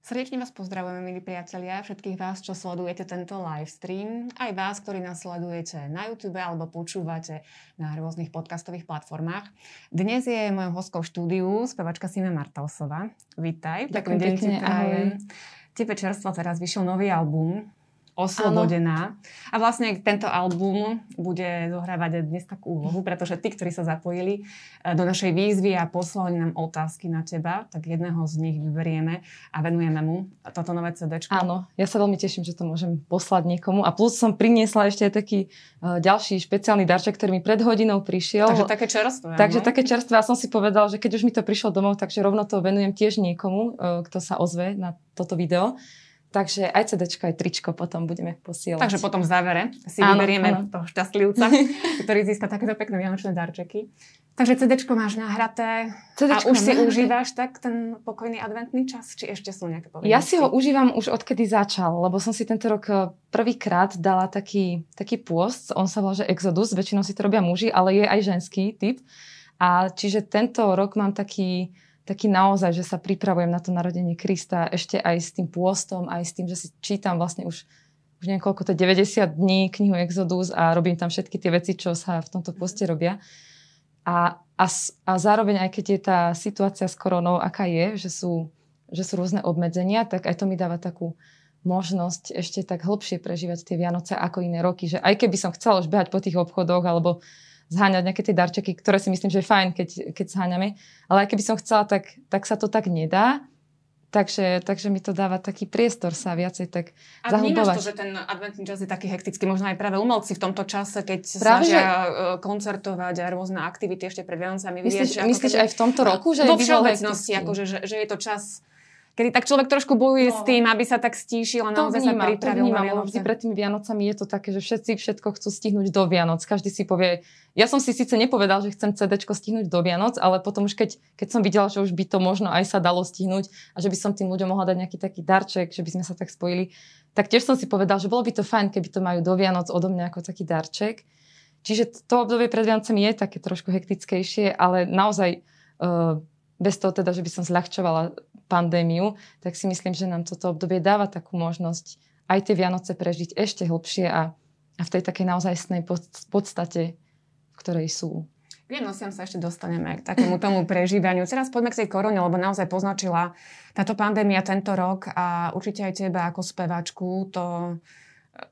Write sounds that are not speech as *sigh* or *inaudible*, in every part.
Srdečne vás pozdravujeme, milí priatelia, všetkých vás, čo sledujete tento live stream, aj vás, ktorí nás sledujete na YouTube alebo počúvate na rôznych podcastových platformách. Dnes je mojou hostkou štúdiu spevačka Sina Martausová. Vítaj. Ďakujem pekne, ahoj. Tebe čerstvo teraz vyšiel nový album, oslobodená. Ano. A vlastne tento album bude zohrávať dnes takú úlohu, pretože tí, ktorí sa zapojili eh, do našej výzvy a poslali nám otázky na teba, tak jedného z nich vyberieme a venujeme mu toto nové CD. Áno, ja sa veľmi teším, že to môžem poslať niekomu. A plus som priniesla ešte taký uh, ďalší špeciálny darček, ktorý mi pred hodinou prišiel. Takže také čerstvé. Takže také čerstvé. A som si povedal, že keď už mi to prišlo domov, takže rovno to venujem tiež niekomu, uh, kto sa ozve na toto video. Takže aj CD, aj tričko potom budeme posielať. Takže potom v závere si áno, vyberieme áno. toho šťastlivca, *laughs* ktorý získa takéto pekné vianočné darčeky. Takže CD máš nahraté CDčko a už si nahraté. užíváš tak ten pokojný adventný čas? Či ešte sú nejaké povinnosti? Ja si ho užívam už odkedy začal, lebo som si tento rok eh, prvýkrát dala taký, taký pôst. On sa volá, že Exodus. Väčšinou si to robia muži, ale je aj ženský typ. A čiže tento rok mám taký taký naozaj, že sa pripravujem na to narodenie Krista ešte aj s tým pôstom, aj s tým, že si čítam vlastne už, už niekoľko, to 90 dní knihu Exodus a robím tam všetky tie veci, čo sa v tomto pôste robia. A, a, a zároveň aj keď je tá situácia s koronou, aká je, že sú, že sú rôzne obmedzenia, tak aj to mi dáva takú možnosť ešte tak hlbšie prežívať tie Vianoce ako iné roky. Že aj keby som chcela už behať po tých obchodoch alebo zháňať nejaké tie darčeky, ktoré si myslím, že je fajn, keď, keď zháňame. Ale aj keby som chcela, tak, tak sa to tak nedá. Takže, takže mi to dáva taký priestor sa viacej tak A vnímaš to, že ten adventný čas je taký hektický, možno aj práve umelci v tomto čase, keď práve, snažia že... E, koncertovať a rôzne aktivity ešte pred Vianocami. Myslíš, myslíš aj v tomto roku? Že vo všeobecnosti, akože, že, že je to čas kedy tak človek trošku bojuje no. s tým, aby sa tak stíšil a naozaj vnímam, sa pripravil to vnímam, na Vždy pred tými Vianocami je to také, že všetci všetko chcú stihnúť do Vianoc. Každý si povie, ja som si síce nepovedal, že chcem CD stihnúť do Vianoc, ale potom už keď, keď som videla, že už by to možno aj sa dalo stihnúť a že by som tým ľuďom mohla dať nejaký taký darček, že by sme sa tak spojili, tak tiež som si povedal, že bolo by to fajn, keby to majú do Vianoc odo mňa ako taký darček. Čiže to obdobie pred Vianocami je také trošku hektickejšie, ale naozaj uh, bez toho teda, že by som zľahčovala pandémiu, tak si myslím, že nám toto obdobie dáva takú možnosť aj tie Vianoce prežiť ešte hlbšie a, a v tej takej naozajstnej podstate, v ktorej sú. Vienociam sa ešte dostaneme k takému tomu prežívaniu. Teraz poďme k tej korone, lebo naozaj poznačila táto pandémia tento rok a určite aj teba ako spevačku to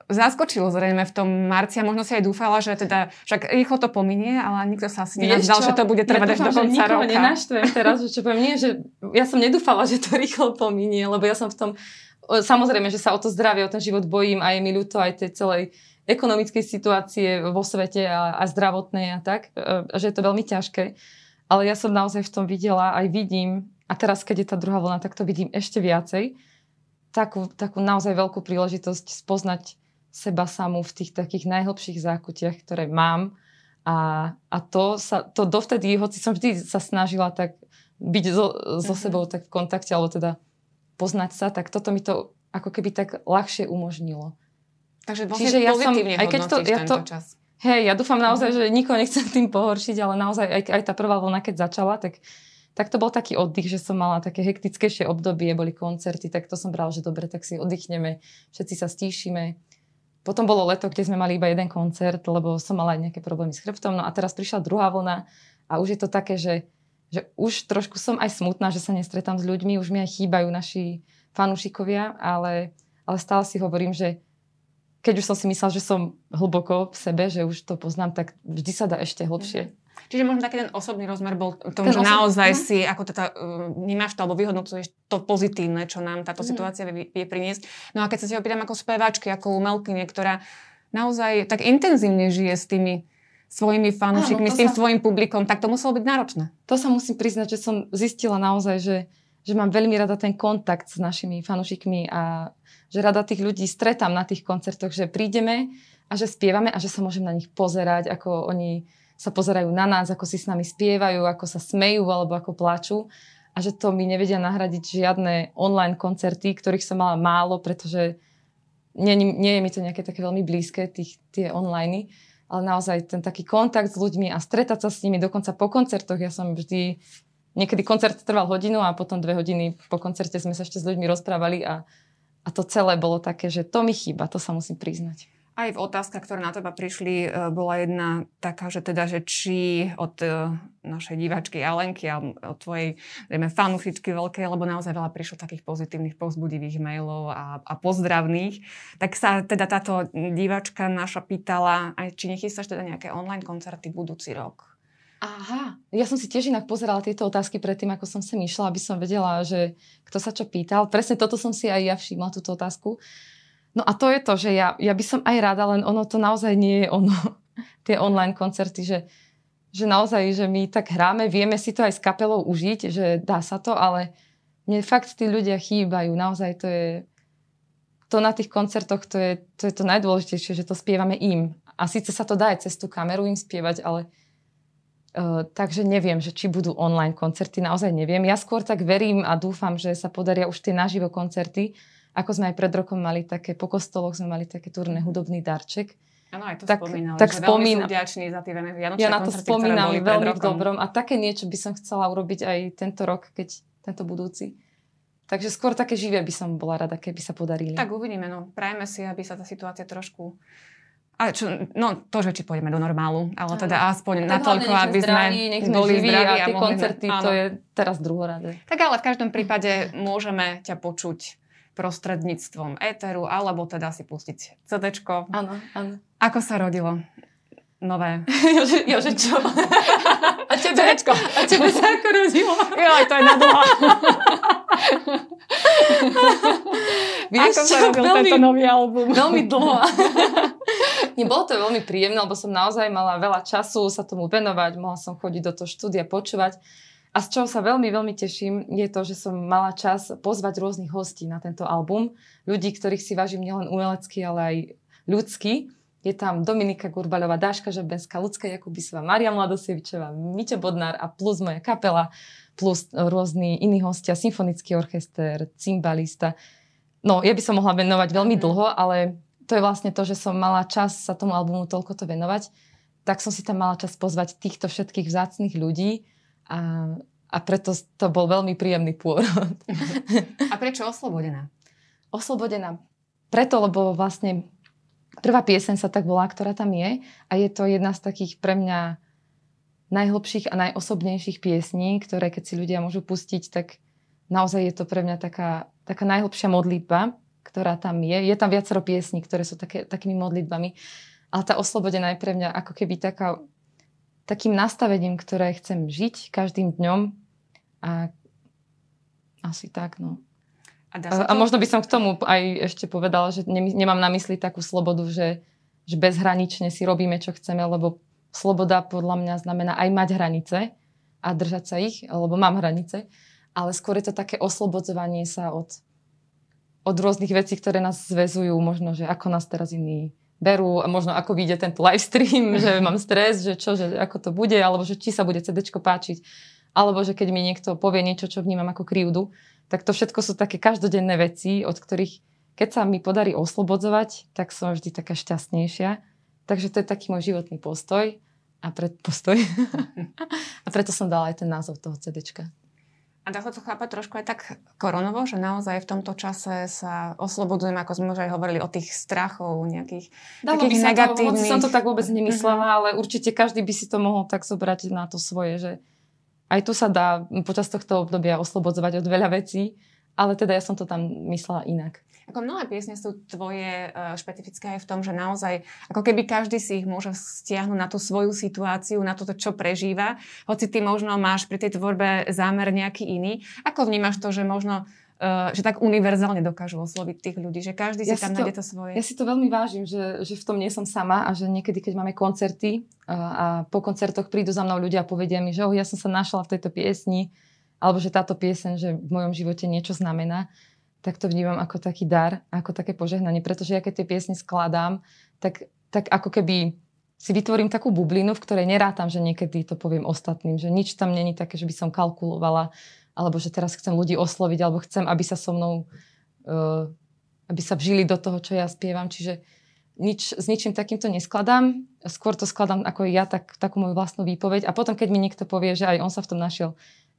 zaskočilo zrejme v tom marci a možno si aj dúfala, že teda však rýchlo to pominie, ale nikto sa asi nenazdal, že to bude trvať ja až do konca roka. Ja nenaštvem teraz, že čo poviem, nie, že ja som nedúfala, že to *laughs* rýchlo pominie, lebo ja som v tom, samozrejme, že sa o to zdravie, o ten život bojím a je mi ľúto aj tej celej ekonomickej situácie vo svete a, a zdravotnej a tak, e, že je to veľmi ťažké. Ale ja som naozaj v tom videla, aj vidím, a teraz, keď je tá druhá vlna, tak to vidím ešte viacej, takú, takú naozaj veľkú príležitosť spoznať seba samú v tých takých najhlbších zákutiach, ktoré mám. A, a to, sa, to dovtedy, hoci som vždy sa snažila tak byť so, so mhm. sebou tak v kontakte, alebo teda poznať sa, tak toto mi to ako keby tak ľahšie umožnilo. Takže vlastne Čiže ja som, aj keď to, ja to, čas. Hej, ja dúfam naozaj, že nikoho nechcem tým pohoršiť, ale naozaj aj, aj tá prvá vlna, keď začala, tak tak to bol taký oddych, že som mala také hektickejšie obdobie, boli koncerty, tak to som brala, že dobre, tak si oddychneme, všetci sa stíšime. Potom bolo leto, kde sme mali iba jeden koncert, lebo som mala aj nejaké problémy s chrbtom. No a teraz prišla druhá vlna a už je to také, že, že už trošku som aj smutná, že sa nestretám s ľuďmi, už mi aj chýbajú naši fanúšikovia, ale, ale stále si hovorím, že keď už som si myslela, že som hlboko v sebe, že už to poznám, tak vždy sa dá ešte hlbšie. Čiže možno taký ten osobný rozmer bol tom, ten že osob... naozaj uh-huh. si, ako teda vnímaš to, alebo vyhodnocuješ to pozitívne, čo nám táto uh-huh. situácia vie, vie priniesť. No a keď sa ti opýtam ako speváčky, ako umelkyne, ktorá naozaj tak intenzívne žije s tými svojimi fanúšikmi, s tým sa... svojim publikom, tak to muselo byť náročné. To sa musím priznať, že som zistila naozaj, že, že mám veľmi rada ten kontakt s našimi fanúšikmi a že rada tých ľudí stretám na tých koncertoch, že prídeme a že spievame a že sa môžem na nich pozerať, ako oni sa pozerajú na nás, ako si s nami spievajú, ako sa smejú alebo ako plačú a že to mi nevedia nahradiť žiadne online koncerty, ktorých som mala málo, pretože nie, nie je mi to nejaké také veľmi blízke, tých, tie online, ale naozaj ten taký kontakt s ľuďmi a stretať sa s nimi dokonca po koncertoch. Ja som vždy niekedy koncert trval hodinu a potom dve hodiny po koncerte sme sa ešte s ľuďmi rozprávali a, a to celé bolo také, že to mi chýba, to sa musím priznať. Aj v otázkach, ktoré na teba prišli, e, bola jedna taká, že teda, že či od e, našej diváčky Alenky a od tvojej dajme, fanušičky veľkej, lebo naozaj veľa prišlo takých pozitívnych, povzbudivých mailov a, a pozdravných, tak sa teda táto diváčka naša pýtala, aj či nechystáš teda nejaké online koncerty budúci rok. Aha, ja som si tiež inak pozerala tieto otázky predtým, ako som sem išla, aby som vedela, že kto sa čo pýtal. Presne toto som si aj ja všimla, túto otázku. No a to je to, že ja, ja by som aj rada, len ono to naozaj nie je ono, *laughs* tie online koncerty, že, že naozaj, že my tak hráme, vieme si to aj s kapelou užiť, že dá sa to, ale mne fakt tí ľudia chýbajú, naozaj to je, to na tých koncertoch, to je, to je to najdôležitejšie, že to spievame im. A síce sa to dá aj cez tú kameru im spievať, ale uh, takže neviem, že či budú online koncerty, naozaj neviem. Ja skôr tak verím a dúfam, že sa podaria už tie naživo koncerty, ako sme aj pred rokom mali také, po kostoloch sme mali také turné hudobný darček. Áno, aj to tak, spomínali, tak že spomína, veľmi vďační za tie Vianočné Ja na to koncerty, spomínam veľmi v dobrom a také niečo by som chcela urobiť aj tento rok, keď tento budúci. Takže skôr také živé by som bola rada, keby sa podarili. Tak uvidíme, no. Prajeme si, aby sa tá situácia trošku a čo, no to, že či pôjdeme do normálu, ale teda aspoň tak natoľko, aby sme nech sme boli zdraví a, a tie koncerty, sme, to je teraz druhoradé. Tak ale v každom prípade môžeme ťa počuť prostredníctvom éteru, alebo teda si pustiť CD. Áno, áno. Ako sa rodilo nové? *laughs* Jože, jože čo? *laughs* A tebe, CDčko. a tebe sa ako rodilo? *laughs* Jo, to je na dlho. Vieš ako čo? sa robil veľmi, tento nový album? Veľmi dlho. Nebolo to veľmi príjemné, lebo som naozaj mala veľa času sa tomu venovať, mohla som chodiť do toho štúdia, počúvať. A z čoho sa veľmi, veľmi teším, je to, že som mala čas pozvať rôznych hostí na tento album. Ľudí, ktorých si vážim nielen umelecky, ale aj ľudsky. Je tam Dominika Gurbaľová, Dáška Žabenská, Lucka Jakubisová, Maria Mladosievičová, Miťo Bodnár a plus moja kapela, plus rôzni iní hostia, symfonický orchester, cymbalista. No, ja by som mohla venovať veľmi mhm. dlho, ale to je vlastne to, že som mala čas sa tomu albumu toľko to venovať, tak som si tam mala čas pozvať týchto všetkých vzácných ľudí, a, a preto to bol veľmi príjemný pôrod. A prečo Oslobodená? Oslobodená. Preto, lebo vlastne prvá pieseň sa tak volá, ktorá tam je a je to jedna z takých pre mňa najhlbších a najosobnejších piesní, ktoré keď si ľudia môžu pustiť, tak naozaj je to pre mňa taká, taká najhlbšia modlitba, ktorá tam je. Je tam viacero piesní, ktoré sú také, takými modlitbami, ale tá oslobodená je pre mňa ako keby taká takým nastavením, ktoré chcem žiť každým dňom a asi tak, no. A, a, a možno by som k tomu aj ešte povedala, že nemám na mysli takú slobodu, že, že bezhranične si robíme, čo chceme, lebo sloboda podľa mňa znamená aj mať hranice a držať sa ich, lebo mám hranice, ale skôr je to také oslobodzovanie sa od, od rôznych vecí, ktoré nás zväzujú, možno, že ako nás teraz iní berú možno ako vyjde tento live stream, *laughs* že mám stres, že čo, že ako to bude, alebo že či sa bude CD páčiť, alebo že keď mi niekto povie niečo, čo vnímam ako krivdu, tak to všetko sú také každodenné veci, od ktorých keď sa mi podarí oslobodzovať, tak som vždy taká šťastnejšia. Takže to je taký môj životný postoj a pred, postoj. *laughs* *laughs* a preto som dala aj ten názov toho CDčka. A dá sa to chápať trošku aj tak koronovo, že naozaj v tomto čase sa oslobodujeme, ako sme už aj hovorili, o tých strachov nejakých Dalo takých by sa negatívnych. To, som to tak vôbec nemyslela, mm-hmm. ale určite každý by si to mohol tak zobrať na to svoje, že aj tu sa dá počas tohto obdobia oslobodzovať od veľa vecí, ale teda ja som to tam myslela inak. Ako mnohé piesne sú tvoje uh, špecifické aj v tom, že naozaj, ako keby každý si ich môže stiahnuť na tú svoju situáciu, na to, čo prežíva, hoci ty možno máš pri tej tvorbe zámer nejaký iný. Ako vnímaš to, že možno Uh, že tak univerzálne dokážu osloviť tých ľudí, že každý ja si tam to, nájde to svoje. Ja si to veľmi vážim, že, že v tom nie som sama a že niekedy, keď máme koncerty uh, a po koncertoch prídu za mnou ľudia a povedia mi, že oh, ja som sa našla v tejto piesni, alebo že táto pieseň, že v mojom živote niečo znamená tak to vnímam ako taký dar, ako také požehnanie. Pretože ja keď tie piesne skladám, tak, tak ako keby si vytvorím takú bublinu, v ktorej nerátam, že niekedy to poviem ostatným, že nič tam není také, že by som kalkulovala, alebo že teraz chcem ľudí osloviť, alebo chcem, aby sa so mnou, uh, aby sa vžili do toho, čo ja spievam. Čiže nič, s ničím takýmto neskladám. Skôr to skladám ako ja, tak, takú moju vlastnú výpoveď. A potom, keď mi niekto povie, že aj on sa v tom našiel,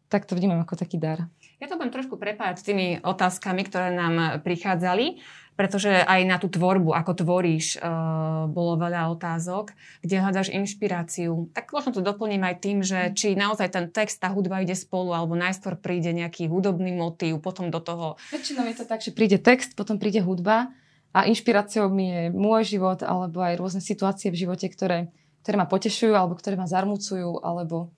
tak to vnímam ako taký dar. Ja to budem trošku prepájať s tými otázkami, ktoré nám prichádzali pretože aj na tú tvorbu, ako tvoríš, uh, bolo veľa otázok, kde hľadaš inšpiráciu. Tak možno to doplním aj tým, že či naozaj ten text, tá hudba ide spolu, alebo najskôr príde nejaký hudobný motív, potom do toho... Väčšinou je to tak, že príde text, potom príde hudba a inšpiráciou mi je môj život, alebo aj rôzne situácie v živote, ktoré, ktoré ma potešujú, alebo ktoré ma zarmucujú, alebo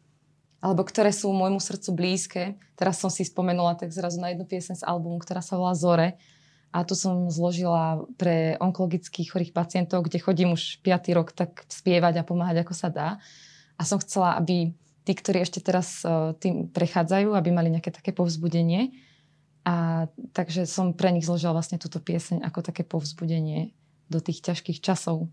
alebo ktoré sú môjmu srdcu blízke. Teraz som si spomenula tak zrazu na jednu piesen z albumu, ktorá sa volá Zore a tu som zložila pre onkologických chorých pacientov, kde chodím už 5. rok tak spievať a pomáhať, ako sa dá. A som chcela, aby tí, ktorí ešte teraz e, tým prechádzajú, aby mali nejaké také povzbudenie. A takže som pre nich zložila vlastne túto pieseň ako také povzbudenie do tých ťažkých časov.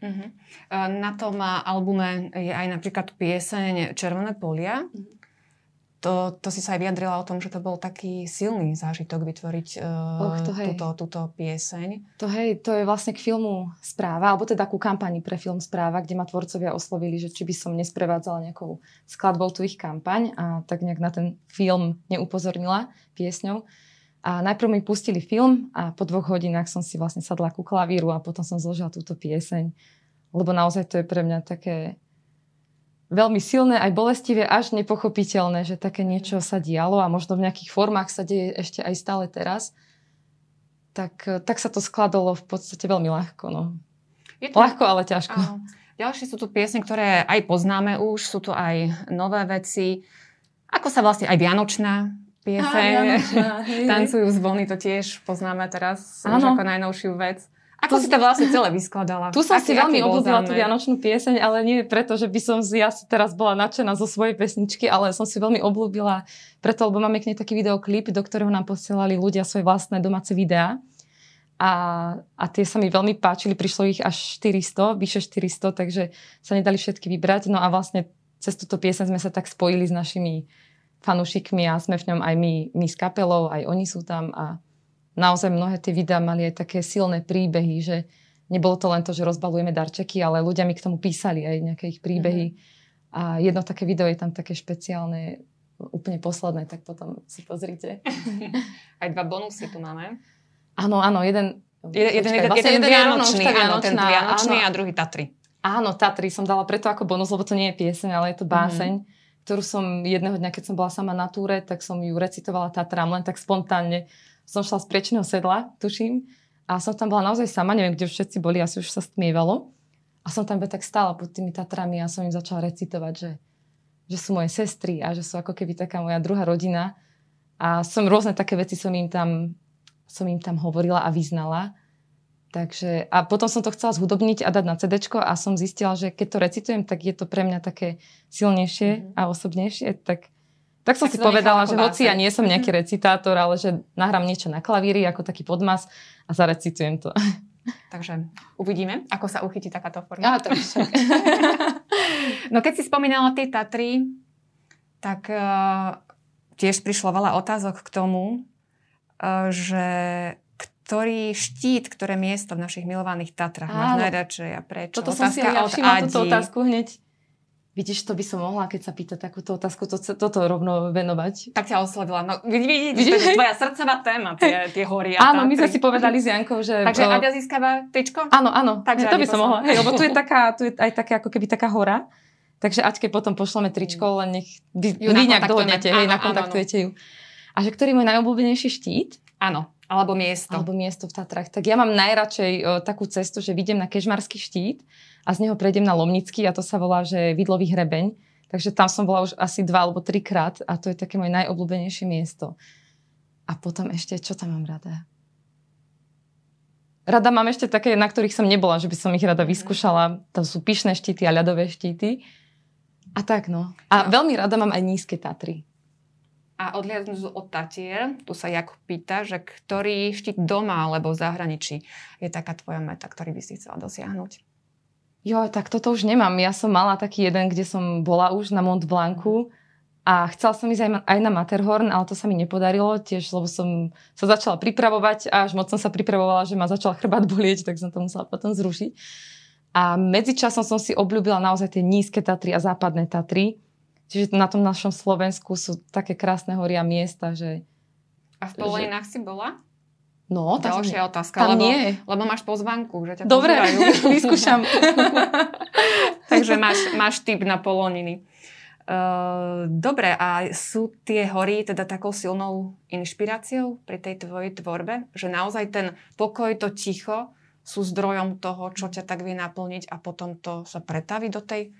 Uh-huh. Na tom albume je aj napríklad pieseň Červené polia. Uh-huh to, to si sa aj vyjadrila o tom, že to bol taký silný zážitok vytvoriť uh, Och, to túto, túto pieseň. To hej, to je vlastne k filmu Správa, alebo teda ku kampani pre film Správa, kde ma tvorcovia oslovili, že či by som nesprevádzala nejakou skladbou tu ich kampaň a tak nejak na ten film neupozornila piesňou. A najprv mi pustili film a po dvoch hodinách som si vlastne sadla ku klavíru a potom som zložila túto pieseň. Lebo naozaj to je pre mňa také veľmi silné, aj bolestivé, až nepochopiteľné, že také niečo sa dialo a možno v nejakých formách sa deje ešte aj stále teraz, tak, tak sa to skladalo v podstate veľmi ľahko. No. Je to... Ľahko, ale ťažko. Áno. Ďalšie sú tu piesne, ktoré aj poznáme už, sú tu aj nové veci. Ako sa vlastne aj Vianočná pieseň, Tancujú zvony, to tiež poznáme teraz už ako najnovšiu vec. Ako to, si to vlastne celé vyskladala? Tu som aký, si veľmi obľúbila tú vianočnú pieseň, ale nie preto, že by som ja teraz bola nadšená zo svojej pesničky, ale som si veľmi obľúbila preto, lebo máme k nej taký videoklip, do ktorého nám posielali ľudia svoje vlastné domáce videá. A, a tie sa mi veľmi páčili, prišlo ich až 400, vyše 400, takže sa nedali všetky vybrať. No a vlastne cez túto pieseň sme sa tak spojili s našimi fanúšikmi a sme v ňom aj my, my s kapelou, aj oni sú tam a naozaj mnohé tie videá mali aj také silné príbehy, že nebolo to len to, že rozbalujeme darčeky, ale ľudia mi k tomu písali aj nejaké ich príbehy. Mm-hmm. A jedno také video je tam také špeciálne, úplne posledné, tak potom si pozrite. *laughs* aj dva bonusy tu máme. Áno, áno, jeden... Jeden, jeden, jeden, vlastne jeden, jeden vianočný, áno, ten vianočný áno. a druhý Tatry. Áno, Tatry som dala preto ako bonus, lebo to nie je pieseň, ale je to báseň, mm-hmm. Ktorú som jedného dňa, keď som bola sama na túre, tak som ju recitovala Tatram len tak spontánne som šla z priečného sedla, tuším, a som tam bola naozaj sama, neviem, kde všetci boli, asi už sa stmievalo. A som tam tak stála pod tými Tatrami a som im začala recitovať, že, že sú moje sestry a že sú ako keby taká moja druhá rodina. A som rôzne také veci som im tam, som im tam hovorila a vyznala. Takže, a potom som to chcela zhudobniť a dať na CD a som zistila, že keď to recitujem, tak je to pre mňa také silnejšie mm-hmm. a osobnejšie. Tak tak som tak si povedala, že hoci ja nie som nejaký recitátor, ale že nahrám niečo na klavíri ako taký podmas a zarecitujem to. Takže uvidíme, ako sa uchytí takáto forma. Ja, tak *laughs* no keď si spomínala tie Tatry, tak uh, tiež prišlo veľa otázok k tomu, uh, že ktorý štít, ktoré miesto v našich milovaných Tatrách máš najradšej a prečo? Toto som si ja všimla túto otázku hneď. Vidíš, to by som mohla, keď sa pýta takúto otázku, to, toto rovno venovať. Tak ťa oslovila. No, vidíš, vidíš? to je tvoja srdcová téma, tie, tie hory a Áno, my sme si povedali s Jankou, že... Takže o... Aďa získava tričko? Áno, áno. Takže to by som mohla. Hej, lebo tu je, taká, tu je aj také ako keby taká hora. Takže Aťke potom pošleme tričko, mm. len nech vy, vy nejak dohodnete, hej, nakontaktujete ju. A že ktorý môj najobľúbenejší štít? Áno. Alebo miesto. Alebo miesto v Tatrách. Tak ja mám najradšej o, takú cestu, že vidím na Kežmarský štít a z neho prejdem na Lomnický a to sa volá, že Vidlový hrebeň. Takže tam som bola už asi dva alebo trikrát a to je také moje najobľúbenejšie miesto. A potom ešte, čo tam mám rada? Rada mám ešte také, na ktorých som nebola, že by som ich rada mhm. vyskúšala. To sú pyšné štíty a ľadové štíty. A tak no. A no. veľmi rada mám aj nízke Tatry. A odliadnúť od Tatier, tu sa Jakub pýta, že ktorý štít doma alebo v zahraničí je taká tvoja meta, ktorý by si chcela dosiahnuť? Jo, tak toto už nemám. Ja som mala taký jeden, kde som bola už na Mont Blancu a chcela som ísť aj, aj na Matterhorn, ale to sa mi nepodarilo tiež, lebo som sa začala pripravovať a až moc som sa pripravovala, že ma začal chrbát bolieť, tak som to musela potom zrušiť. A medzičasom som si obľúbila naozaj tie nízke Tatry a západné Tatry. Čiže na tom našom Slovensku sú také krásne hory a miesta, že... A v Poloninách že... si bola? No, Ďalšia tam, otázka, tam lebo, nie. lebo máš pozvanku, že ťa Dobre, *laughs* vyskúšam. *laughs* Takže máš, máš tip na Poloniny. Uh, dobre, a sú tie hory teda takou silnou inšpiráciou pri tej tvojej tvorbe? Že naozaj ten pokoj, to ticho sú zdrojom toho, čo ťa tak vie naplniť a potom to sa pretaví do tej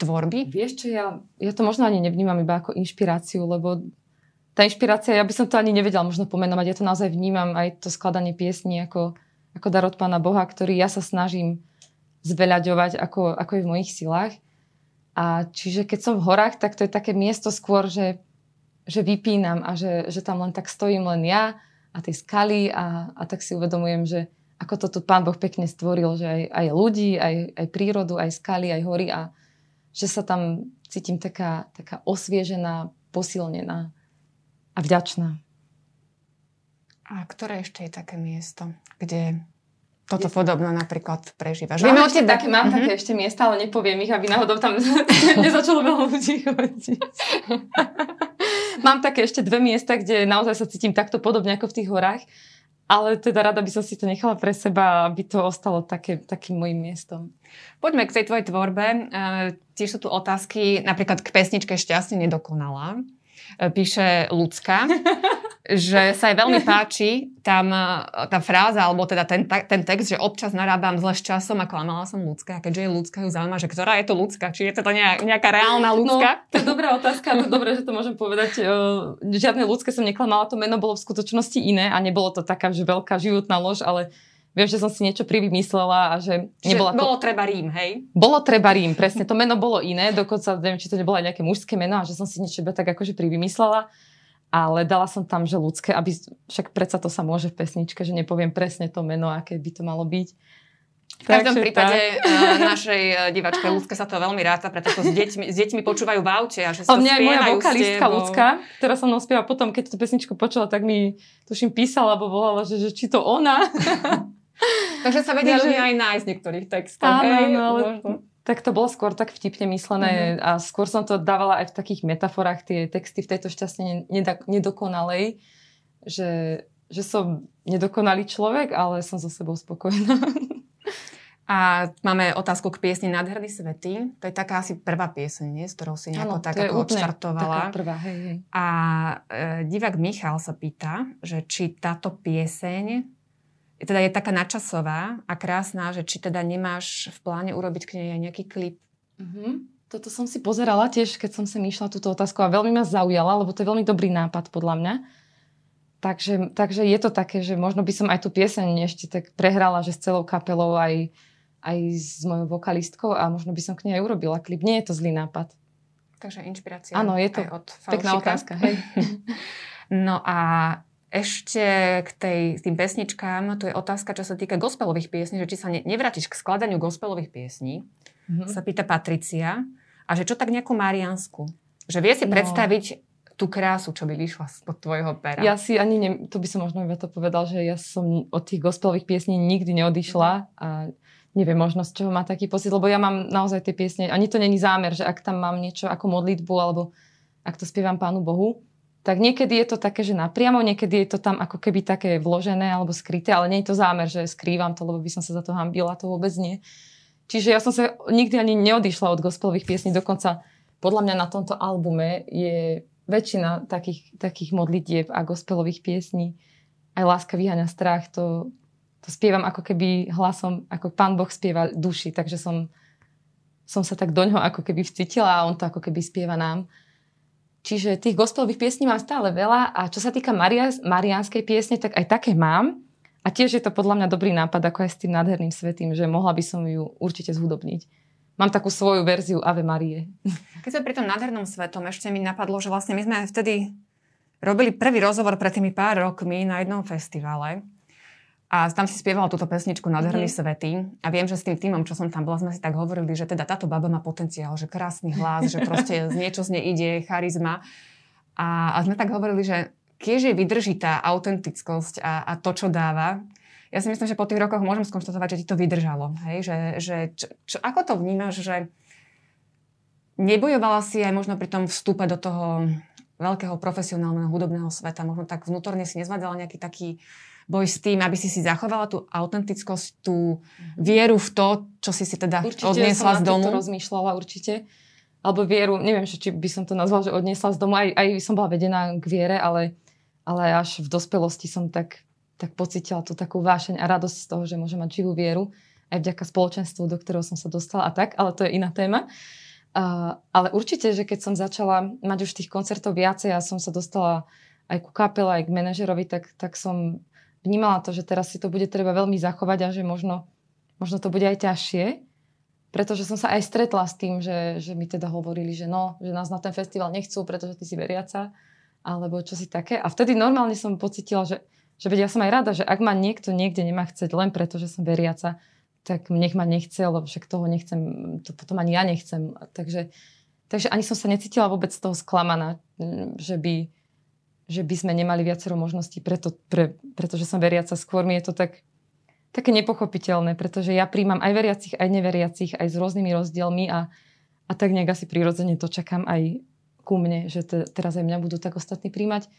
tvorby? Vieš čo, ja, ja to možno ani nevnímam iba ako inšpiráciu, lebo tá inšpirácia, ja by som to ani nevedela možno pomenovať. Ja to naozaj vnímam aj to skladanie piesní ako, ako dar od Pána Boha, ktorý ja sa snažím zveľaďovať, ako, ako je v mojich silách. A čiže keď som v horách, tak to je také miesto skôr, že, že vypínam a že, že tam len tak stojím len ja a tie skaly a, a tak si uvedomujem, že ako to tu Pán Boh pekne stvoril, že aj, aj ľudí, aj, aj prírodu, aj skaly, aj hory a že sa tam cítim taká, taká osviežená, posilnená a vďačná. A ktoré ešte je také miesto, kde toto je... podobno napríklad prežívaš. Mám, ešte také, mám uh-huh. také ešte miesta, ale nepoviem ich, aby náhodou tam *laughs* nezačalo veľa ľudí chodiť. *laughs* mám také ešte dve miesta, kde naozaj sa cítim takto podobne ako v tých horách, ale teda rada by som si to nechala pre seba, aby to ostalo také, takým môjim miestom. Poďme k tej tvojej tvorbe. Uh, tiež sú tu otázky napríklad k pesničke Šťastne nedokonalá. Uh, píše Lucka. *laughs* že sa jej veľmi páči tam e, tá fráza, alebo teda ten, ten text, že občas narábam zle s časom a klamala som ľudská. A keďže je ľudská, ju zaujíma, že ktorá je to ľudská. Či je to nejaká reálna ľudská? No, to je dobrá otázka, to je dobré, že to môžem povedať. E, žiadne ľudské som neklamala, to meno bolo v skutočnosti iné a nebolo to taká, že veľká životná lož, ale Viem, že som si niečo privymyslela a že... Nebola to... bolo treba Rím, hej? Bolo treba Rím, presne. To meno bolo iné, dokonca neviem, či to nebolo aj nejaké mužské meno a že som si niečo tak akože privymyslela ale dala som tam, že ľudské, aby, však predsa to sa môže v pesničke, že nepoviem presne to meno, aké by to malo byť. V každom Takže prípade tak. Uh, našej uh, divačke Ľudke sa to veľmi ráta, pretože s deťmi, s deťmi počúvajú v aute a že sa mňa aj moja vokalistka Ľudka, ktorá sa mnou spieva potom, keď tú pesničku počula, tak mi tuším písala, alebo volala, že, že či to ona. *laughs* Takže sa vedia, že aj nájsť niektorých textov. Áno, no, ale tak to bolo skôr tak vtipne myslené mm-hmm. a skôr som to dávala aj v takých metaforách, tie texty v tejto šťastne nedokonalej, že, že som nedokonalý človek, ale som so sebou spokojná. *laughs* A máme otázku k piesni Nádherný svety. To je taká asi prvá pieseň, nie? s ktorou si nejako ano, tak ako odštartovala. Taká prvá, hej, hej. A e, divák Michal sa pýta, že či táto pieseň teda je taká načasová a krásna, že či teda nemáš v pláne urobiť k nej aj nejaký klip. Mm-hmm. Toto som si pozerala tiež, keď som sem išla túto otázku a veľmi ma zaujala, lebo to je veľmi dobrý nápad podľa mňa. Takže, takže je to také, že možno by som aj tú pieseň ešte tak prehrala, že s celou kapelou aj, aj s mojou vokalistkou a možno by som k nej aj urobila klip. Nie je to zlý nápad. Takže inšpirácia. Áno, je to od pekná otázka. Hej. *laughs* no a ešte k tej, tým pesničkám, tu je otázka, čo sa týka gospelových piesní, že či sa ne, nevrátiš k skladaniu gospelových piesní, mm-hmm. sa pýta Patricia, a že čo tak nejakú Mariansku? Že vie si no. predstaviť tú krásu, čo by vyšla spod tvojho pera. Ja si ani, ne, to by som možno iba to povedal, že ja som od tých gospelových piesní nikdy neodišla a neviem možno z čoho má taký pocit, lebo ja mám naozaj tie piesne, ani to není zámer, že ak tam mám niečo ako modlitbu alebo ak to spievam Pánu Bohu, tak niekedy je to také, že napriamo, niekedy je to tam ako keby také vložené alebo skryté, ale nie je to zámer, že skrývam to, lebo by som sa za to hambila, to vôbec nie. Čiže ja som sa nikdy ani neodišla od gospelových piesní, dokonca podľa mňa na tomto albume je väčšina takých, takých modlitieb a gospelových piesní. Aj Láska vyháňa strach, to, to spievam ako keby hlasom, ako pán Boh spieva duši, takže som, som sa tak doňho ako keby vcítila a on to ako keby spieva nám. Čiže tých gospelových piesní mám stále veľa a čo sa týka Maria, mariánskej piesne, tak aj také mám. A tiež je to podľa mňa dobrý nápad, ako aj s tým nádherným svetým, že mohla by som ju určite zhudobniť. Mám takú svoju verziu Ave Marie. *laughs* Keď sme pri tom nádhernom svetom, ešte mi napadlo, že vlastne my sme vtedy robili prvý rozhovor pred tými pár rokmi na jednom festivale. A tam si spievala túto pesničku Nádherný mm-hmm. svety. A viem, že s tým týmom, čo som tam bola, sme si tak hovorili, že teda táto baba má potenciál, že krásny hlas, že proste z niečo z nej ide, charizma. A, a sme tak hovorili, že keď je vydrží tá autentickosť a, a to, čo dáva, ja si myslím, že po tých rokoch môžem skonštatovať, že ti to vydržalo. Hej? Že, že čo, čo, ako to vnímaš, že nebojovala si aj možno pri tom vstupe do toho veľkého profesionálneho hudobného sveta, možno tak vnútorne si nezvádala nejaký taký boj s tým, aby si si zachovala tú autentickosť, tú mhm. vieru v to, čo si si teda určite odniesla z domu? Určite som rozmýšľala, určite. Alebo vieru, neviem, či by som to nazvala, že odniesla z domu. Aj, aj som bola vedená k viere, ale, ale až v dospelosti som tak, tak pocitila tú takú vášeň a radosť z toho, že môžem mať živú vieru aj vďaka spoločenstvu, do ktorého som sa dostala a tak, ale to je iná téma. Uh, ale určite, že keď som začala mať už tých koncertov viacej a som sa dostala aj ku kapele, aj k manažerovi, tak, tak som vnímala to, že teraz si to bude treba veľmi zachovať a že možno, možno to bude aj ťažšie, pretože som sa aj stretla s tým, že, že mi teda hovorili, že no, že nás na ten festival nechcú, pretože ty si veriaca, alebo čo si také. A vtedy normálne som pocitila, že, že vedia, ja som aj rada, že ak ma niekto niekde nemá chceť len preto, že som veriaca, tak nech ma nechce, lebo však toho nechcem, to potom ani ja nechcem. Takže, takže ani som sa necítila vôbec z toho sklamaná, že by, že by sme nemali viacero možností, preto, pre, pretože som veriaca. Skôr mi je to tak, také nepochopiteľné, pretože ja príjmam aj veriacich, aj neveriacich, aj s rôznymi rozdielmi a, a tak nejak asi prirodzene to čakám aj ku mne, že te, teraz aj mňa budú tak ostatní príjmať.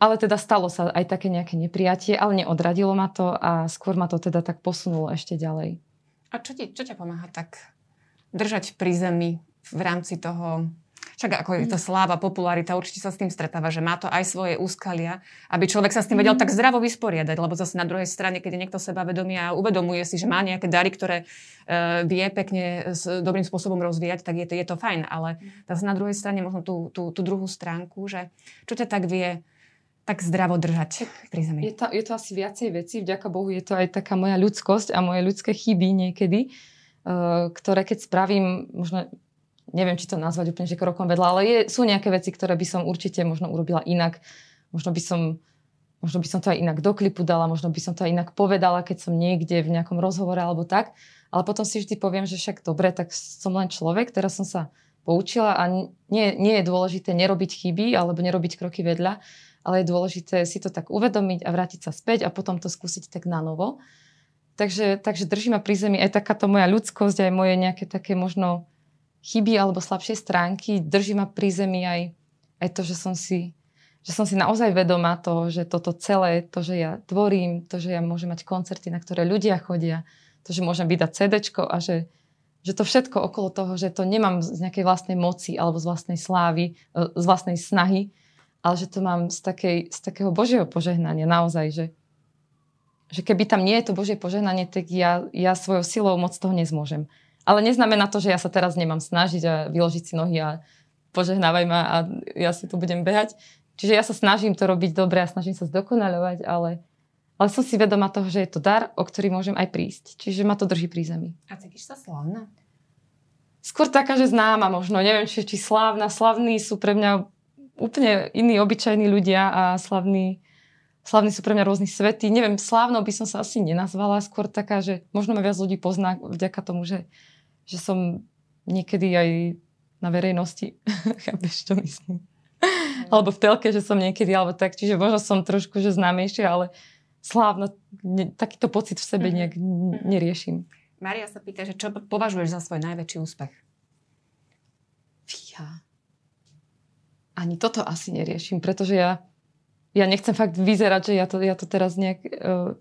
Ale teda stalo sa aj také nejaké nepriatie, ale neodradilo ma to a skôr ma to teda tak posunulo ešte ďalej. A čo, ti, čo ťa pomáha tak držať pri zemi v rámci toho však ako je to sláva, popularita, určite sa s tým stretáva, že má to aj svoje úskalia, aby človek sa s tým vedel tak zdravo vysporiadať, lebo zase na druhej strane, keď je niekto sebavedomý a uvedomuje si, že má nejaké dary, ktoré uh, vie pekne s dobrým spôsobom rozvíjať, tak je to, je to fajn. Ale zase na druhej strane možno tú, tú, tú druhú stránku, že čo ťa tak vie tak zdravo držať pri zemi. Je to, je to asi viacej veci, vďaka Bohu je to aj taká moja ľudskosť a moje ľudské chyby niekedy, uh, ktoré keď spravím, možno neviem, či to nazvať úplne že krokom vedľa, ale je, sú nejaké veci, ktoré by som určite možno urobila inak. Možno by som možno by som to aj inak do klipu dala, možno by som to aj inak povedala, keď som niekde v nejakom rozhovore alebo tak. Ale potom si vždy poviem, že však dobre, tak som len človek, teraz som sa poučila a nie, nie je dôležité nerobiť chyby alebo nerobiť kroky vedľa, ale je dôležité si to tak uvedomiť a vrátiť sa späť a potom to skúsiť tak na novo. Takže, takže drží ma pri zemi aj takáto moja ľudskosť, aj moje nejaké také možno chyby alebo slabšie stránky. Drží ma pri zemi aj, aj to, že som si že som si naozaj vedomá toho, že toto celé, to, že ja tvorím, to, že ja môžem mať koncerty, na ktoré ľudia chodia, to, že môžem vydať CD a že, že to všetko okolo toho, že to nemám z nejakej vlastnej moci alebo z vlastnej slávy, e, z vlastnej snahy, ale že to mám z, takej, z takého Božieho požehnania naozaj, že, že keby tam nie je to Božie požehnanie, tak ja, ja svojou silou moc toho nezmôžem. Ale neznamená to, že ja sa teraz nemám snažiť a vyložiť si nohy a požehnávaj ma a ja si tu budem behať. Čiže ja sa snažím to robiť dobre a snažím sa zdokonaľovať, ale, ale som si vedoma toho, že je to dar, o ktorý môžem aj prísť. Čiže ma to drží pri zemi. A cítiš sa slávna? Skôr taká, že známa možno. Neviem, či, či slávna. Slavní sú pre mňa úplne iní obyčajní ľudia a slavní, slavní sú pre mňa rôzni svety. Neviem, slávnou by som sa asi nenazvala. Skôr taká, že možno ma viac ľudí pozná vďaka tomu, že že som niekedy aj na verejnosti, *laughs* chápeš, čo myslím. Alebo v telke, že som niekedy, alebo tak, čiže možno som trošku, že známejšia, ale slávno, ne, takýto pocit v sebe mhm. nejak mm-hmm. neriešim. Maria sa pýta, že čo považuješ za svoj najväčší úspech? Fíha. Ani toto asi neriešim, pretože ja, ja nechcem fakt vyzerať, že ja to, ja to teraz nejak, uh,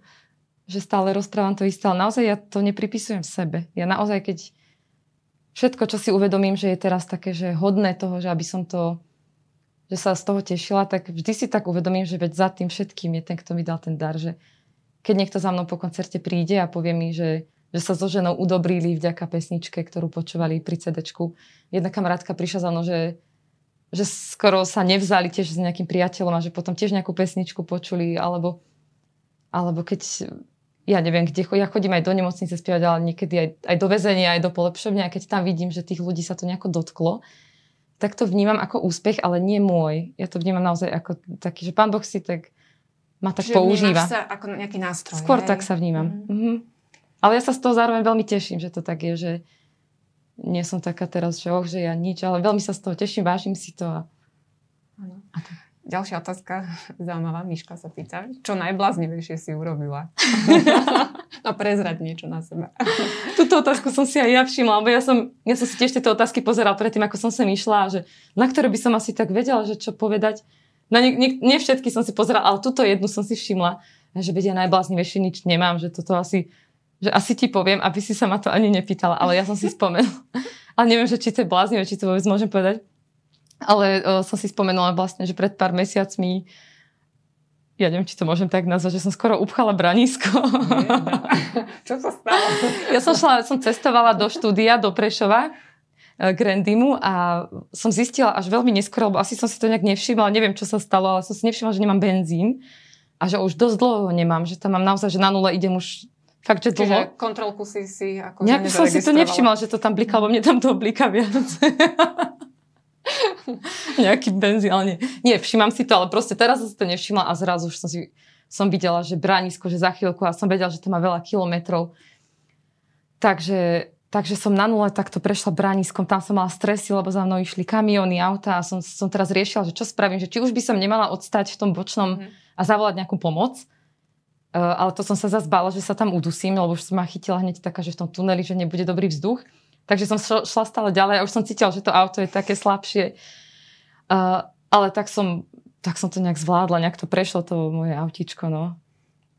že stále rozprávam to isté, ale naozaj ja to nepripisujem sebe. Ja naozaj, keď všetko, čo si uvedomím, že je teraz také, že hodné toho, že aby som to, že sa z toho tešila, tak vždy si tak uvedomím, že veď za tým všetkým je ten, kto mi dal ten dar, že keď niekto za mnou po koncerte príde a povie mi, že, že sa so ženou udobrili vďaka pesničke, ktorú počúvali pri cd Jedna kamarátka prišla za mnou, že, že skoro sa nevzali tiež s nejakým priateľom a že potom tiež nejakú pesničku počuli, alebo, alebo keď ja neviem, kde ja chodím aj do nemocnice spievať, ale niekedy aj, aj do väzenia, aj do polepšovne a keď tam vidím, že tých ľudí sa to nejako dotklo, tak to vnímam ako úspech, ale nie môj. Ja to vnímam naozaj ako taký, že pán Boh si tak ma tak Čiže používa. sa ako nejaký nástroj. Skôr hej? tak sa vnímam. Mm-hmm. Mm-hmm. Ale ja sa z toho zároveň veľmi teším, že to tak je, že nie som taká teraz, že oh, že ja nič, ale veľmi sa z toho teším, vážim si to. A... Ano. A tak. Ďalšia otázka, *laughs* zaujímavá, Miška sa pýta, čo najbláznivejšie si urobila? *laughs* A prezrať niečo na seba. *laughs* Túto otázku som si aj ja všimla, lebo ja som, ja som si tiež tieto otázky pozeral predtým, ako som sem išla, že na ktoré by som asi tak vedela, že čo povedať. Na nie, nie, nie všetky som si pozerala, ale túto jednu som si všimla, že vedia najbláznivejšie nič nemám, že toto asi, že asi ti poviem, aby si sa ma to ani nepýtala, ale ja som si spomenula. ale neviem, že či to je bláznivé, či to vôbec môžem povedať. Ale uh, som si spomenula vlastne, že pred pár mesiacmi ja neviem, či to môžem tak nazvať, že som skoro upchala branisko. *laughs* Čo sa stalo? *laughs* Ja som šla, som cestovala do štúdia, do Prešova, k Randymu a som zistila až veľmi neskoro, lebo asi som si to nejak nevšimla, neviem, čo sa stalo, ale som si nevšimla, že nemám benzín a že už dosť dlho ho nemám, že tam mám naozaj, že na nule idem už fakt, že dlho. Čiže kontrolku si si ako Nejak som si to nevšimla, že to tam blika, lebo mne tam to blika viac. *laughs* *laughs* nejaký benzín, ale nie. Nie, všímam si to, ale proste teraz som si to nevšimla a zrazu už som si som videla, že bránisko, že za chvíľku a som vedela, že to má veľa kilometrov. Takže, takže som na nule takto prešla brániskom, tam som mala stresy, lebo za mnou išli kamiony, auta a som, som teraz riešila, že čo spravím, že či už by som nemala odstať v tom bočnom mm. a zavolať nejakú pomoc, Uh, ale to som sa zase bála, že sa tam udusím, lebo už som ma chytila hneď taká, že v tom tuneli, že nebude dobrý vzduch. Takže som šla stále ďalej a už som cítila, že to auto je také slabšie. Uh, ale tak som, tak som to nejak zvládla, nejak to prešlo to moje autíčko, no.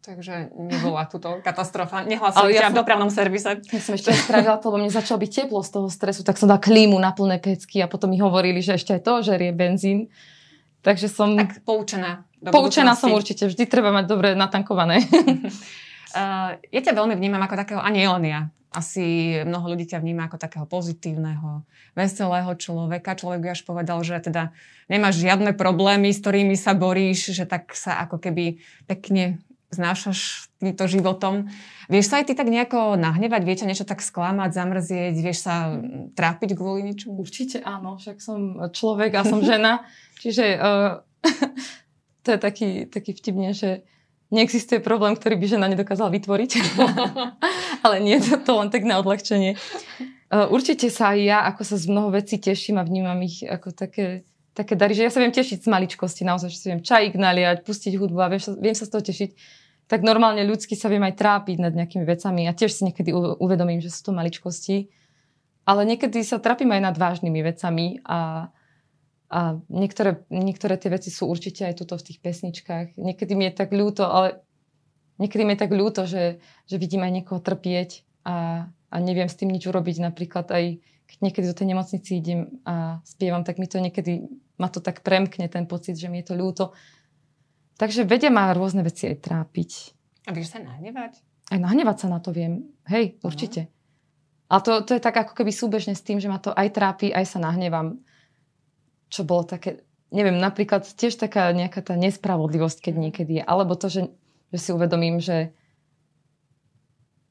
Takže nebola túto katastrofa. Nehlásili ja ťa v dopravnom servise. Ja som ešte spravila to, lebo mne začalo byť teplo z toho stresu, tak som dala klímu na plné pecky a potom mi hovorili, že ešte aj to žerie benzín. Takže som... Tak poučená. Poučená som určite. Vždy treba mať dobre natankované. uh, *laughs* ja ťa veľmi vnímam ako takého anielnia asi mnoho ľudí ťa vníma ako takého pozitívneho, veselého človeka. Človek by až povedal, že teda nemáš žiadne problémy, s ktorými sa boríš, že tak sa ako keby pekne znášaš týmto životom. Vieš sa aj ty tak nejako nahnevať? Vieš sa niečo tak sklamať, zamrzieť? Vieš sa trápiť kvôli ničomu? Určite áno, však som človek a som žena. *laughs* Čiže uh, *laughs* to je taký, taký vtipne, že neexistuje problém, ktorý by žena nedokázala vytvoriť. *laughs* Ale nie je to len tak na odľahčenie. Uh, určite sa aj ja, ako sa z mnoho vecí teším a vnímam ich ako také, také dary, že ja sa viem tešiť z maličkosti, naozaj, že si viem čajík naliať, pustiť hudbu a viem, viem sa z toho tešiť. Tak normálne ľudsky sa viem aj trápiť nad nejakými vecami a tiež si niekedy uvedomím, že sú to maličkosti. Ale niekedy sa trápim aj nad vážnymi vecami a a niektoré, niektoré tie veci sú určite aj tuto v tých pesničkách. Niekedy mi je tak ľúto, ale niekedy mi je tak ľúto, že, že vidím aj niekoho trpieť a, a neviem s tým nič urobiť. Napríklad aj keď niekedy do tej nemocnici idem a spievam, tak mi to niekedy, ma to tak premkne ten pocit, že mi je to ľúto. Takže vedia ma rôzne veci aj trápiť. A vieš sa nahnevať? Aj nahnevať sa na to viem. Hej, určite. A to, to je tak ako keby súbežne s tým, že ma to aj trápi, aj sa nahnevám čo bolo také, neviem, napríklad tiež taká nejaká tá nespravodlivosť, keď mhm. niekedy je. Alebo to, že, že si uvedomím, že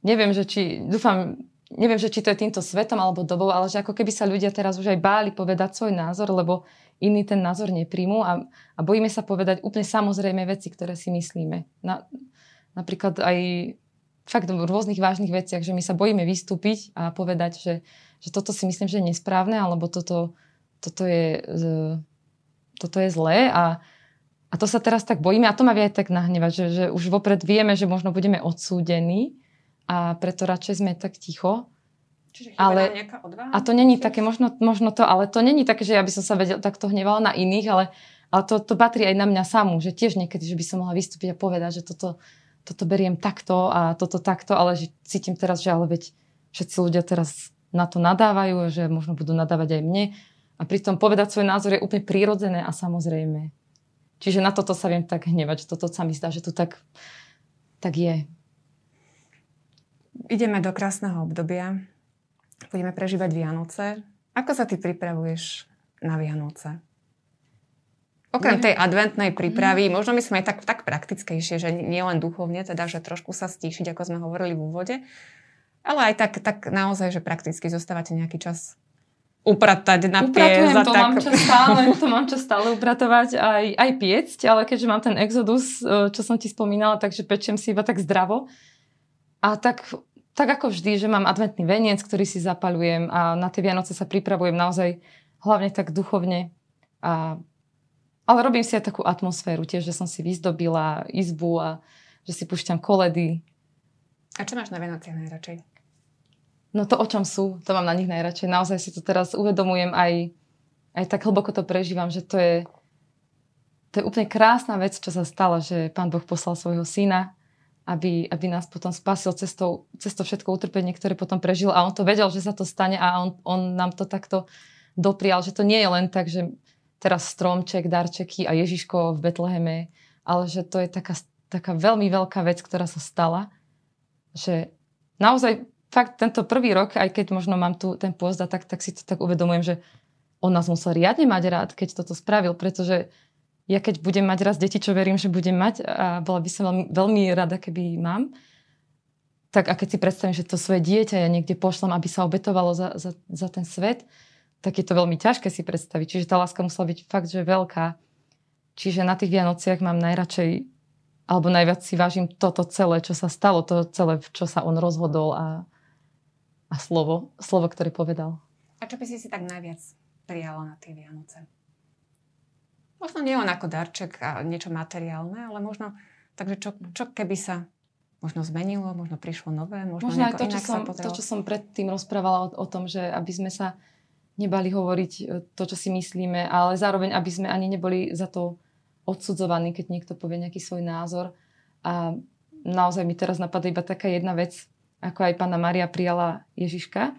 neviem, že či, dúfam, neviem, že či to je týmto svetom alebo dobou, ale že ako keby sa ľudia teraz už aj báli povedať svoj názor, lebo iní ten názor nepríjmú a, a bojíme sa povedať úplne samozrejme veci, ktoré si myslíme. Na, napríklad aj fakt v rôznych vážnych veciach, že my sa bojíme vystúpiť a povedať, že, že toto si myslím, že je nesprávne, alebo toto toto je, toto je zlé a, a to sa teraz tak bojíme a to ma vie aj tak nahnevať, že, že už vopred vieme, že možno budeme odsúdení a preto radšej sme tak ticho. Čiže ale, nejaká odvaha? A to není také, možno, možno to, ale to není také, že ja by som sa vedel, takto hnevala na iných, ale, ale to, to patrí aj na mňa samú, že tiež niekedy, že by som mohla vystúpiť a povedať, že toto, toto beriem takto a toto takto, ale že cítim teraz, že ale veď všetci ľudia teraz na to nadávajú, že možno budú nadávať aj mne a pritom povedať svoj názor je úplne prírodzené a samozrejme. Čiže na toto sa viem tak hnevať, že toto sa mi zdá, že to tak, tak je. Ideme do krásneho obdobia. Budeme prežívať Vianoce. Ako sa ty pripravuješ na Vianoce? Okrem tej adventnej prípravy, možno my sme aj tak, tak praktickejšie, že nie len duchovne, teda, že trošku sa stíšiť, ako sme hovorili v úvode, ale aj tak, tak naozaj, že prakticky zostávate nejaký čas upratať na piec. to, tak... mám čas stále, to mám čas stále upratovať aj, aj piecť, ale keďže mám ten exodus, e, čo som ti spomínala, takže pečiem si iba tak zdravo. A tak, tak ako vždy, že mám adventný veniec, ktorý si zapalujem a na tie Vianoce sa pripravujem naozaj hlavne tak duchovne a ale robím si aj takú atmosféru tiež, že som si vyzdobila izbu a že si púšťam koledy. A čo máš na Vianoce najradšej? No to, o čom sú, to mám na nich najradšej. Naozaj si to teraz uvedomujem aj, aj tak hlboko to prežívam, že to je, to je úplne krásna vec, čo sa stalo, že Pán Boh poslal svojho syna, aby, aby nás potom spasil cestou, cestou všetko utrpenie, ktoré potom prežil a on to vedel, že sa to stane a on, on nám to takto doprial, že to nie je len tak, že teraz stromček, darčeky a Ježiško v Betleheme, ale že to je taká, taká veľmi veľká vec, ktorá sa stala, že naozaj fakt tento prvý rok, aj keď možno mám tu ten pôzd a tak, tak si to tak uvedomujem, že on nás musel riadne mať rád, keď toto spravil, pretože ja keď budem mať raz deti, čo verím, že budem mať a bola by som veľmi, veľmi rada, keby mám, tak a keď si predstavím, že to svoje dieťa ja niekde pošlem, aby sa obetovalo za, za, za ten svet, tak je to veľmi ťažké si predstaviť. Čiže tá láska musela byť fakt, že veľká. Čiže na tých Vianociach mám najradšej, alebo najviac si vážim toto celé, čo sa stalo, to celé, čo sa on rozhodol a, a slovo, slovo, ktoré povedal. A čo by si si tak najviac prijala na tie Vianoce? Možno nie len ako darček a niečo materiálne, ale možno takže čo, čo keby sa možno zmenilo, možno prišlo nové, možno, možno aj to, čo som, to, čo som predtým rozprávala o, o tom, že aby sme sa nebali hovoriť e, to, čo si myslíme, ale zároveň, aby sme ani neboli za to odsudzovaní, keď niekto povie nejaký svoj názor. A naozaj mi teraz napadá iba taká jedna vec, ako aj pána Maria prijala Ježiška,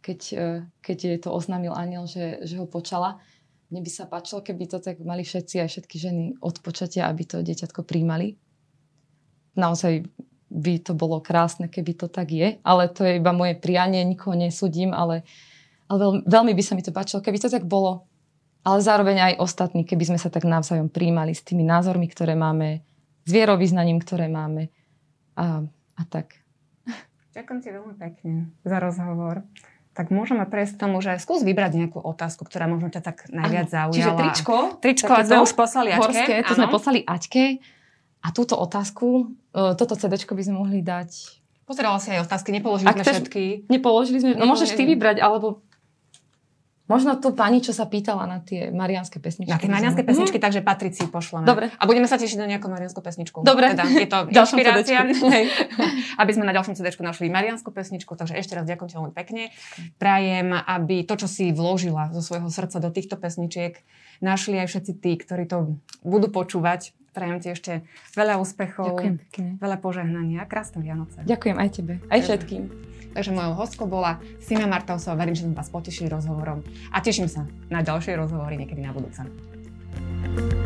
keď, e, keď jej to oznámil aniel, že, že ho počala. Mne by sa páčilo, keby to tak mali všetci, aj všetky ženy od počatia, aby to dieťatko príjmali. Naozaj by to bolo krásne, keby to tak je, ale to je iba moje prianie, nikoho nesúdim, ale, ale veľ, veľmi by sa mi to páčilo, keby to tak bolo. Ale zároveň aj ostatní, keby sme sa tak navzájom príjmali s tými názormi, ktoré máme, s vierovýznaním, ktoré máme a, a tak. Ďakujem ti veľmi pekne za rozhovor. Tak môžeme prejsť k tomu, že skús vybrať nejakú otázku, ktorá možno ťa tak najviac ano. zaujala. Čiže tričko. Tričko a sme už poslali Aťke. Horské, to ano. sme poslali Aťke. A túto otázku, e, toto CD by sme mohli dať... Pozerala si aj otázky, nepoložili Ak sme všetky. Nepoložili sme, no môžeš ty vybrať, alebo Možno tu pani, čo sa pýtala na tie marianské pesničky. Na tie marianské pesničky, mm. takže Patricii pošleme. Dobre. A budeme sa tešiť na nejakú marianskú pesničku. Dobre. Teda je to *laughs* inšpirácia, *laughs* aby sme na ďalšom CD našli marianskú pesničku. Takže ešte raz ďakujem ti veľmi pekne. Prajem, aby to, čo si vložila zo svojho srdca do týchto pesničiek, našli aj všetci tí, ktorí to budú počúvať. Prajem ti ešte veľa úspechov, veľa požehnania. Krásne Vianoce. Ďakujem aj tebe, aj všetkým. Takže mojou hostkou bola Sima Martausová. Verím, že sme vás potešili rozhovorom a teším sa na ďalšie rozhovory niekedy na budúce. thank you